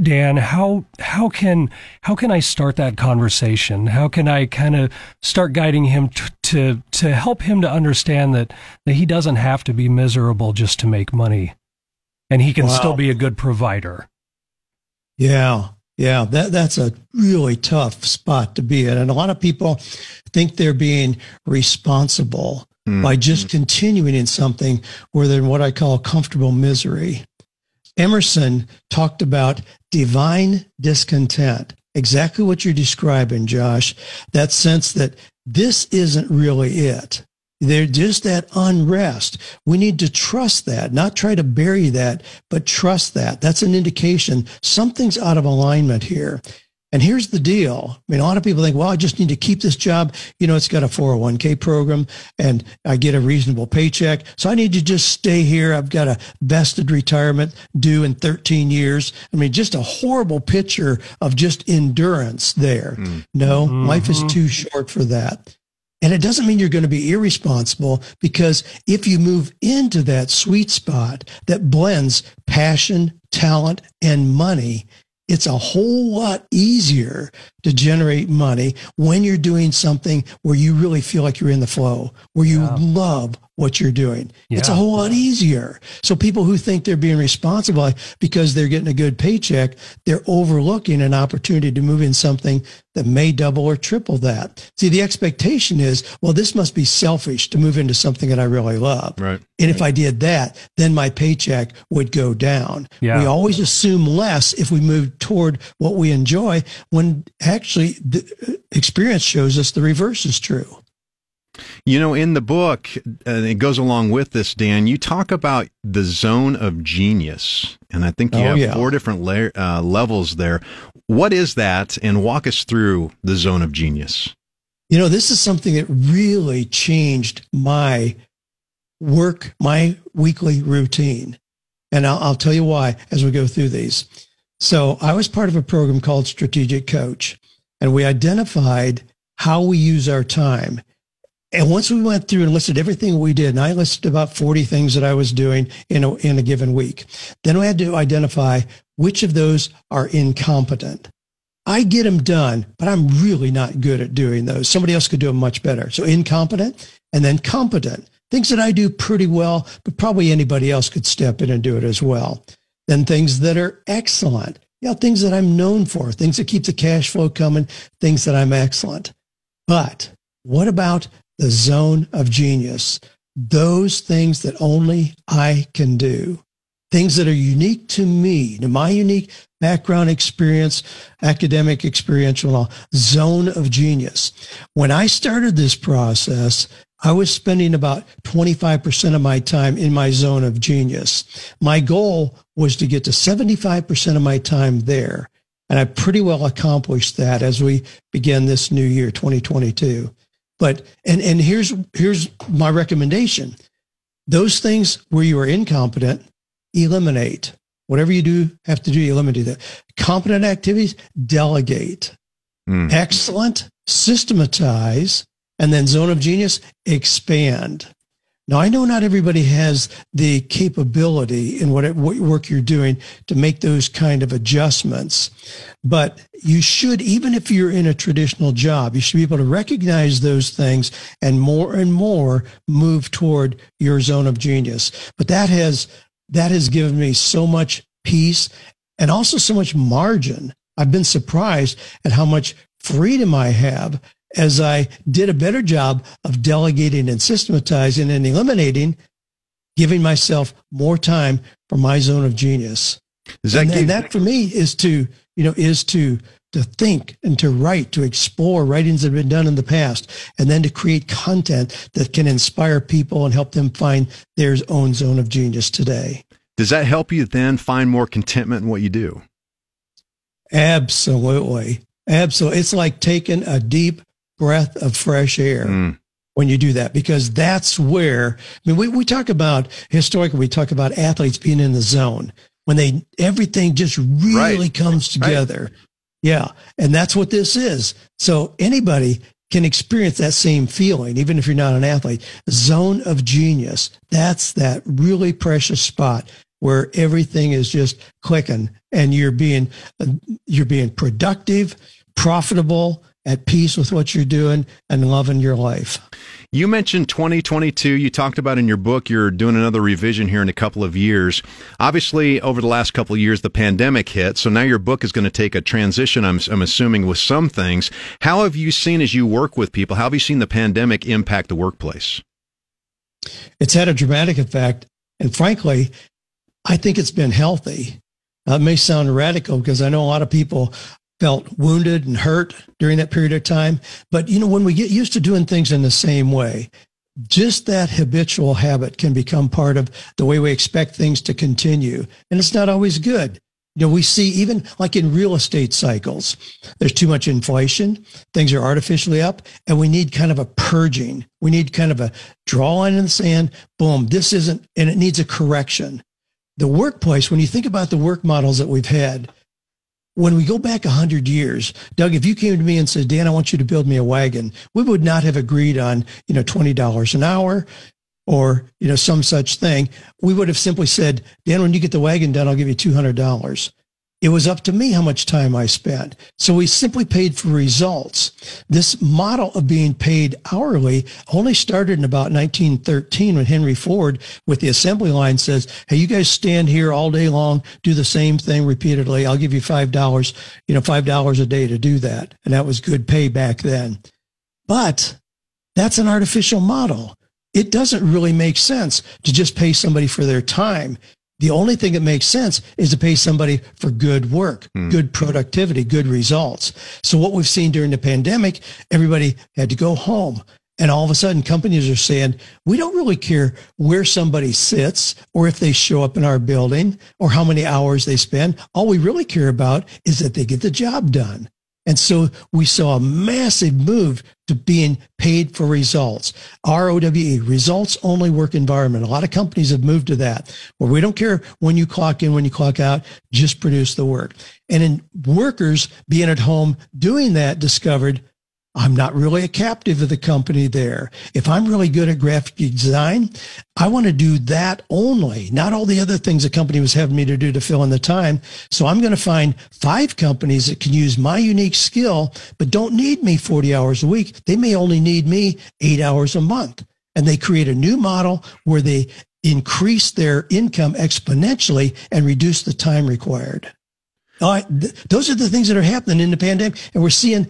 Dan, how how can how can I start that conversation? How can I kind of start guiding him t- to to help him to understand that that he doesn't have to be miserable just to make money? and he can Wow. still be a good provider. Yeah. Yeah. That, that's a really tough spot to be in. And a lot of people think they're being responsible Mm. by just continuing in something where they're in what I call comfortable misery. Emerson talked about divine discontent. Exactly what you're describing, Josh. That sense that this isn't really it. They're just that unrest. We need to trust that, not try to bury that, but trust that. That's an indication something's out of alignment here. And here's the deal. I mean, a lot of people think, well, I just need to keep this job. You know, it's got a 401k program and I get a reasonable paycheck. So I need to just stay here. I've got a vested retirement due in 13 years. I mean, just a horrible picture of just endurance there. Hmm. No, mm-hmm. life is too short for that. And it doesn't mean you're going to be irresponsible because if you move into that sweet spot that blends passion, talent, and money, it's a whole lot easier to generate money when you're doing something where you really feel like you're in the flow, where you Yeah. love what you're doing. It's a whole lot easier. So people who think they're being responsible because they're getting a good paycheck, they're overlooking an opportunity to move in something that may double or triple that. See, the expectation is, well, this must be selfish to move into something that I really love. Right. And if I did that, then my paycheck would go down. Yeah. We always assume less if we move toward what we enjoy when actually the experience shows us the reverse is true. You know, in the book, it goes along with this, Dan, you talk about the zone of genius. And I think you Oh, have yeah. four different la- uh, levels there. What is that? And walk us through the zone of genius. You know, this is something that really changed my work, my weekly routine. And I'll, I'll tell you why as we go through these. So I was part of a program called Strategic Coach, and we identified how we use our time. And once we went through and listed everything we did, and I listed about 40 things that I was doing in a, in a given week, then we had to identify which of those are incompetent. I get them done, but I'm really not good at doing those. Somebody else could do them much better. So incompetent and then competent. Things that I do pretty well, but probably anybody else could step in and do it as well. Then things that are excellent. Know, things that I'm known for, things that keep the cash flow coming, things that I'm excellent. But what about the zone of genius? Those things that only I can do things that are unique to me, to my unique background experience, academic experiential zone of genius. When I started this process, I was spending about 25% of my time in my zone of genius. My goal was to get to 75% of my time there. And I pretty well accomplished that as we begin this new year, 2022. But, and, and here's, here's my recommendation. Those things where you are incompetent, eliminate. Whatever you do, have to do, eliminate that. Competent activities, delegate. Mm. Excellent, systematize. And then zone of genius, expand. Now, I know not everybody has the capability in what, what work you're doing to make those kind of adjustments, but you should, even if you're in a traditional job, you should be able to recognize those things and more and more move toward your zone of genius. But that has, that has given me so much peace and also so much margin. I've been surprised at how much freedom I have as I did a better job of delegating and systematizing and eliminating, giving myself more time for my zone of genius. Does that and, give, and that for me is to, you know, is to, to think and to write, to explore writings that have been done in the past, and then to create content that can inspire people and help them find their own zone of genius today. does that help you then find more contentment in what you do? Absolutely. Absolutely. It's like taking a deep breath of fresh air Mm. when you do that, because that's where, I mean, we, we talk about historically, we talk about athletes being in the zone when they, everything just really Right. comes together. Yeah. And that's what this is. So anybody can experience that same feeling, even if you're not an athlete. Zone of genius. That's that really precious spot where everything is just clicking and you're being, you're being productive, profitable, at peace with what you're doing, and loving your life. You mentioned 2022. You talked about in your book you're doing another revision here in a couple of years. Obviously, over the last couple of years, the pandemic hit. So now your book is going to take a transition, I'm, I'm assuming, with some things. How have you seen, as you work with people, how have you seen the pandemic impact the workplace? It's had a dramatic effect. And frankly, I think it's been healthy. It may sound radical because I know a lot of people felt wounded and hurt during that period of time. But, you know, when we get used to doing things in the same way, just that habitual habit can become part of the way we expect things to continue. And it's not always good. You know, we see even like in real estate cycles, there's too much inflation, things are artificially up, and we need kind of a purging. We need kind of a draw line in the sand. Boom, this isn't, and it needs a correction. The workplace, when you think about the work models that we've had, when we go back 100 years, Doug, if you came to me and said, Dan, I want you to build me a wagon, we would not have agreed on, you know, $20 an hour or, you know, some such thing. We would have simply said, Dan, when you get the wagon done, I'll give you $200. It was up to me how much time I spent. So we simply paid for results. This model of being paid hourly only started in about 1913 when Henry Ford with the assembly line says, Hey, you guys stand here all day long, do the same thing repeatedly. I'll give you $5, you know, $5 a day to do that. And that was good pay back then. But that's an artificial model. It doesn't really make sense to just pay somebody for their time. The only thing that makes sense is to pay somebody for good work, mm. good productivity, good results. So what we've seen during the pandemic, everybody had to go home. And all of a sudden companies are saying, we don't really care where somebody sits or if they show up in our building or how many hours they spend. All we really care about is that they get the job done. And so we saw a massive move to being paid for results. ROWE, results only work environment. A lot of companies have moved to that where we don't care when you clock in, when you clock out, just produce the work. And in workers being at home doing that discovered I'm not really a captive of the company there. If I'm really good at graphic design, I want to do that only, not all the other things the company was having me to do to fill in the time. So I'm going to find five companies that can use my unique skill, but don't need me 40 hours a week. They may only need me eight hours a month. And they create a new model where they increase their income exponentially and reduce the time required. All right, th- those are the things that are happening in the pandemic. And we're seeing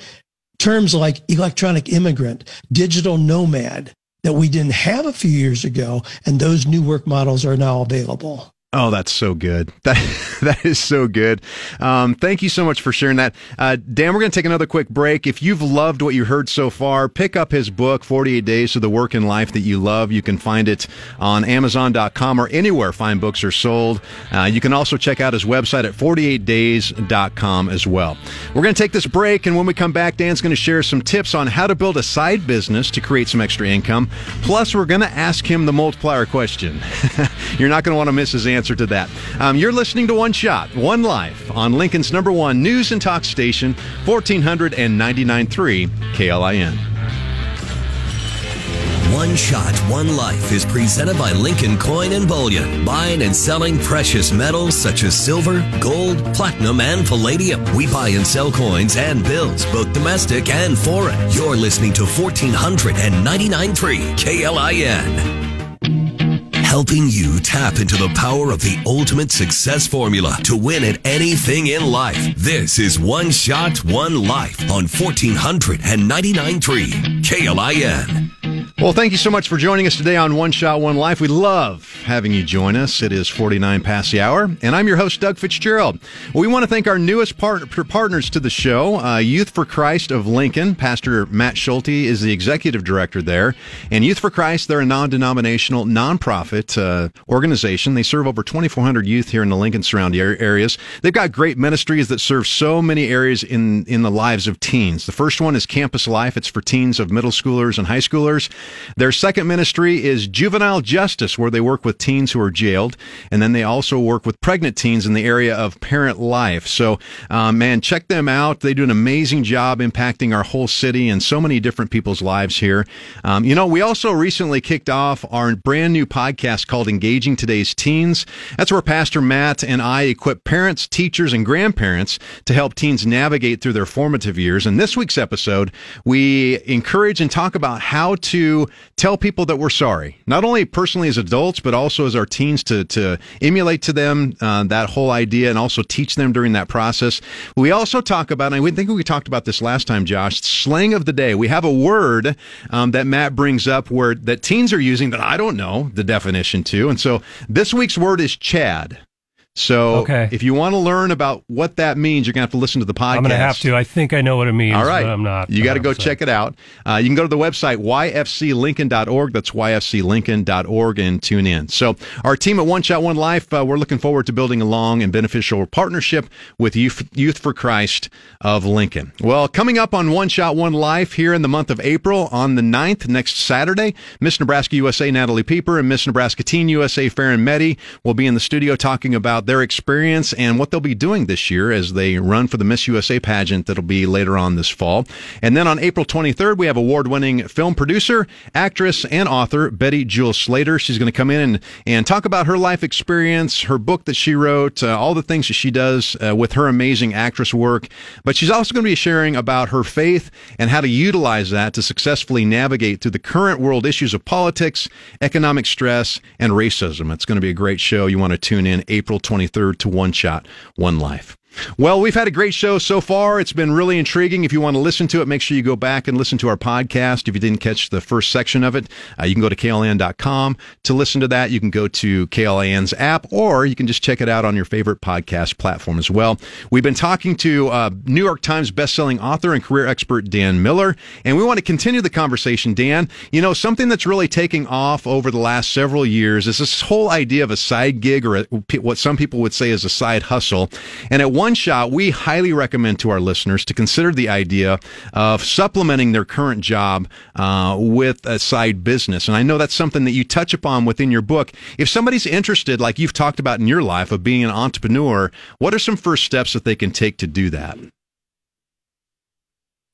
terms like electronic immigrant, digital nomad that we didn't have a few years ago. And those new work models are now available. Oh, that's so good. *laughs* That that is so good. Um, thank you so much for sharing that, uh, Dan. We're going to take another quick break. If you've loved what you heard so far, pick up his book, "48 Days to the Work in Life That You Love." You can find it on Amazon.com or anywhere fine books are sold. Uh, you can also check out his website at 48days.com as well. We're going to take this break, and when we come back, Dan's going to share some tips on how to build a side business to create some extra income. Plus, we're going to ask him the multiplier question. *laughs* You're not going to want to miss his answer answer to that. Um, you're listening to One Shot, One Life on Lincoln's number one news and talk station, 1499.3 KLIN. One Shot, One Life is presented by Lincoln Coin and Bullion, buying and selling precious metals such as silver, gold, platinum, and palladium. We buy and sell coins and bills, both domestic and foreign. You're listening to 1499.3 KLIN helping you tap into the power of the ultimate success formula to win at anything in life. This is One Shot, One Life on 1499.3 KLIN. Well, thank you so much for joining us today on One Shot, One Life. We love having you join us. It is 49 past the hour, and I'm your host, Doug Fitzgerald. We want to thank our newest part- partners to the show, uh, Youth for Christ of Lincoln. Pastor Matt Schulte is the executive director there. And Youth for Christ, they're a non denominational, nonprofit uh, organization. They serve over 2,400 youth here in the Lincoln surrounding areas. They've got great ministries that serve so many areas in, in the lives of teens. The first one is Campus Life, it's for teens of middle schoolers and high schoolers. Their second ministry is juvenile justice, where they work with teens who are jailed. And then they also work with pregnant teens in the area of parent life. So, uh, man, check them out. They do an amazing job impacting our whole city and so many different people's lives here. Um, you know, we also recently kicked off our brand new podcast called Engaging Today's Teens. That's where Pastor Matt and I equip parents, teachers, and grandparents to help teens navigate through their formative years. And this week's episode, we encourage and talk about how to tell people that we're sorry, not only personally as adults, but also as our teens to, to emulate to them uh, that whole idea and also teach them during that process. We also talk about, and I think we talked about this last time, Josh, slang of the day. We have a word um, that Matt brings up where that teens are using that I don't know the definition to. And so this week's word is Chad. So Okay. if you want to learn about what that means, you're going to have to listen to the podcast. I'm going to have to. I think I know what it means, All right. but I'm not. You got to go check it out. Uh, you can go to the website, yfclincoln.org. That's yfclincoln.org and tune in. So, our team at One Shot One Life, uh, we're looking forward to building a long and beneficial partnership with Youth, Youth for Christ of Lincoln. Well, coming up on One Shot One Life here in the month of April on the 9th, next Saturday, Miss Nebraska USA Natalie Pieper and Miss Nebraska Teen USA Farron Medhi will be in the studio talking about their experience and what they'll be doing this year as they run for the Miss USA pageant that'll be later on this fall. And then on April 23rd, we have award winning film producer, actress, and author Betty Jewel Slater. She's going to come in and, and talk about her life experience, her book that she wrote, uh, all the things that she does uh, with her amazing actress work. But she's also going to be sharing about her faith and how to utilize that to successfully navigate through the current world issues of politics, economic stress, and racism. It's going to be a great show. You want to tune in April 23rd to One Shot, One Life. Well, we've had a great show so far. It's been really intriguing. If you want to listen to it, make sure you go back and listen to our podcast. If you didn't catch the first section of it, uh, you can go to klin.com to listen to that. You can go to KLIN's app, or you can just check it out on your favorite podcast platform as well. We've been talking to uh, New York Times bestselling author and career expert Dan Miller, and we want to continue the conversation. Dan, you know, something that's really taking off over the last several years is this whole idea of a side gig or a, what some people would say is a side hustle. And at one shot, we highly recommend to our listeners to consider the idea of supplementing their current job uh, with a side business. And I know that's something that you touch upon within your book. If somebody's interested, like you've talked about in your life, of being an entrepreneur, what are some first steps that they can take to do that?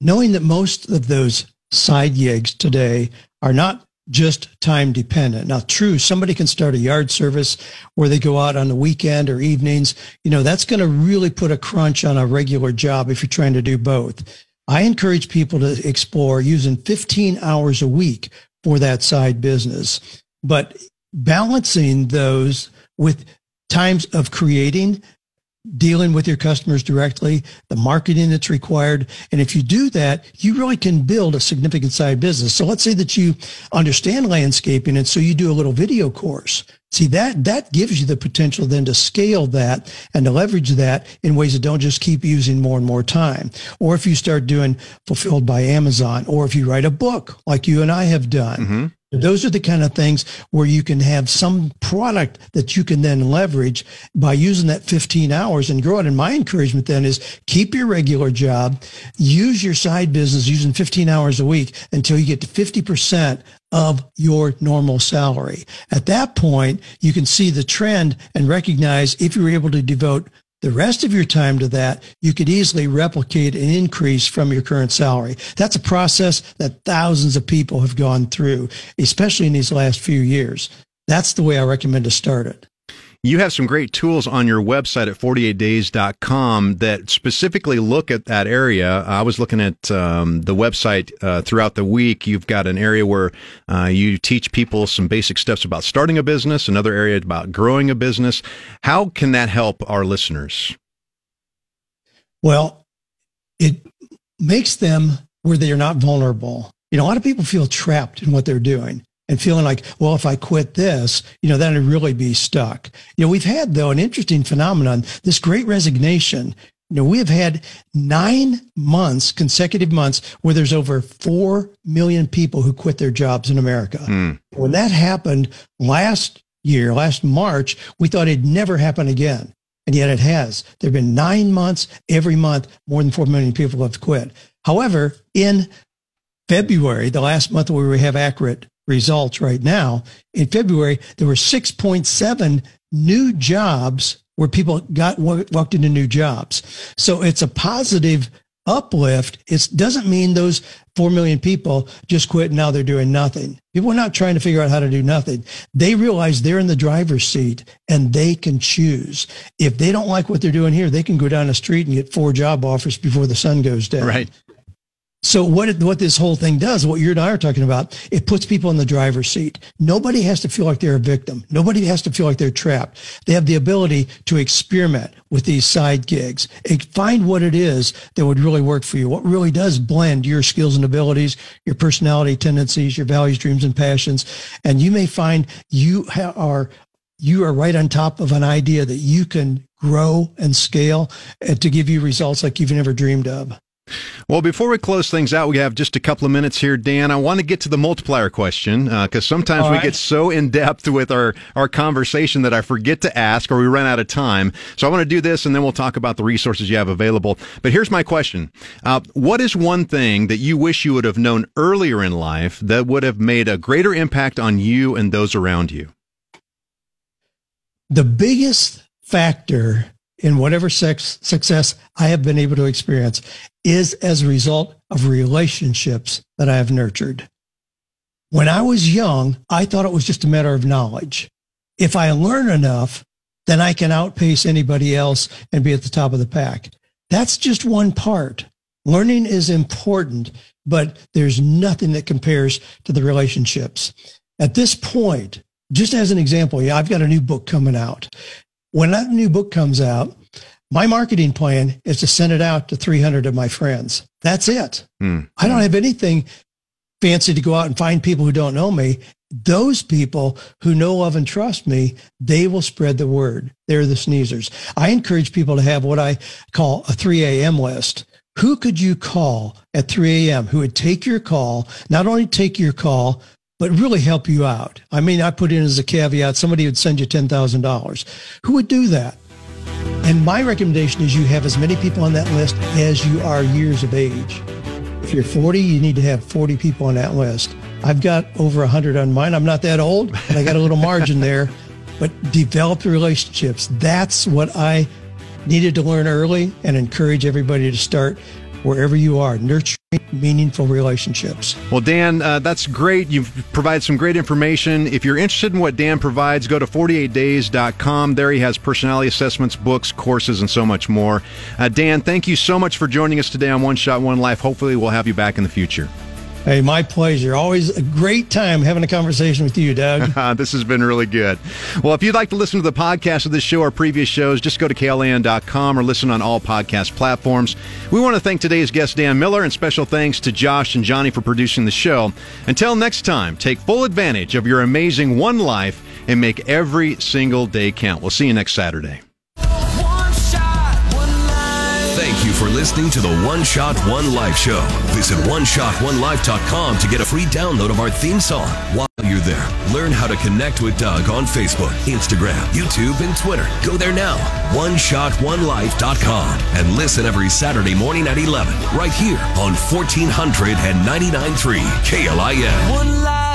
knowing that most of those side gigs today are not just time dependent. Now, true, somebody can start a yard service where they go out on the weekend or evenings. You know, that's going to really put a crunch on a regular job if you're trying to do both. I encourage people to explore using 15 hours a week for that side business, but balancing those with times of creating dealing with your customers directly, the marketing that's required. And if you do that, you really can build a significant side business. So let's say that you understand landscaping and so you do a little video course. See that that gives you the potential then to scale that and to leverage that in ways that don't just keep using more and more time. Or if you start doing fulfilled by Amazon, or if you write a book like you and I have done, mm-hmm. those are the kind of things where you can have some product that you can then leverage by using that 15 hours and grow it. And my encouragement then is keep your regular job, use your side business using 15 hours a week until you get to 50% of your normal salary. At that point, you can see the trend and recognize if you're able to devote the rest of your time to that, you could easily replicate an increase from your current salary. That's a process that thousands of people have gone through, especially in these last few years. That's the way I recommend to start it. You have some great tools on your website at 48days.com that specifically look at that area. I was looking at um, the website uh, throughout the week. You've got an area where uh, you teach people some basic steps about starting a business, another area about growing a business. How can that help our listeners? Well, it makes them where they are not vulnerable. You know, a lot of people feel trapped in what they're doing and feeling like, well, if I quit this, you know, then I'd really be stuck. You know, we've had though an interesting phenomenon, this great resignation. You know, we have had nine months, consecutive months, where there's over 4 million people who quit their jobs in America. Hmm. When that happened last year, last March, we thought it'd never happen again. And yet it has. There have been nine months, every month, more than 4 million people have quit. However, in February, the last month where we have accurate results right now, in February, there were 6.7 new jobs where people got walked into new jobs. So it's a positive uplift. It doesn't mean those 4 million people just quit and now they're doing nothing. People are not trying to figure out how to do nothing. They realize they're in the driver's seat and they can choose. If they don't like what they're doing here, they can go down the street and get four job offers before the sun goes down. Right. So what what this whole thing does, what you and I are talking about, it puts people in the driver's seat. Nobody has to feel like they're a victim. Nobody has to feel like they're trapped. They have the ability to experiment with these side gigs and find what it is that would really work for you. What really does blend your skills and abilities, your personality tendencies, your values, dreams, and passions. And you may find you ha- are you are right on top of an idea that you can grow and scale and to give you results like you've never dreamed of. Well, before we close things out, we have just a couple of minutes here, Dan. I want to get to the multiplier question because uh, sometimes All we right. get so in depth with our, our conversation that I forget to ask or we run out of time. So I want to do this and then we'll talk about the resources you have available. But here's my question uh, What is one thing that you wish you would have known earlier in life that would have made a greater impact on you and those around you? The biggest factor in whatever sex, success I have been able to experience is as a result of relationships that I have nurtured. When I was young, I thought it was just a matter of knowledge. If I learn enough, then I can outpace anybody else and be at the top of the pack. That's just one part. Learning is important, but there's nothing that compares to the relationships. At this point, just as an example, yeah, I've got a new book coming out when that new book comes out, my marketing plan is to send it out to 300 of my friends. That's it. Mm. I don't have anything fancy to go out and find people who don't know me. Those people who know, of and trust me, they will spread the word. They're the sneezers. I encourage people to have what I call a 3 a.m. list. Who could you call at 3 a.m. who would take your call, not only take your call, but really help you out. I mean, I put in as a caveat, somebody would send you $10,000. Who would do that? And my recommendation is you have as many people on that list as you are years of age. If you're 40, you need to have 40 people on that list. I've got over 100 on mine. I'm not that old, but I got a little margin there. But develop relationships. That's what I needed to learn early and encourage everybody to start wherever you are, nurturing meaningful relationships. Well, Dan, uh, that's great. You've provided some great information. If you're interested in what Dan provides, go to 48days.com. There he has personality assessments, books, courses, and so much more. Uh, Dan, thank you so much for joining us today on One Shot, One Life. Hopefully, we'll have you back in the future. Hey, my pleasure. Always a great time having a conversation with you, Doug. *laughs* this has been really good. Well, if you'd like to listen to the podcast of this show or previous shows, just go to KLIN.com or listen on all podcast platforms. We want to thank today's guest, Dan Miller, and special thanks to Josh and Johnny for producing the show. Until next time, take full advantage of your amazing one life and make every single day count. We'll see you next Saturday. For listening to the One Shot One Life show. Visit OneShotOneLife.com to get a free download of our theme song. While you're there, learn how to connect with Doug on Facebook, Instagram, YouTube, and Twitter. Go there now, OneShotOneLife.com, and listen every Saturday morning at 11, right here on 1499.3 KLIN. One life.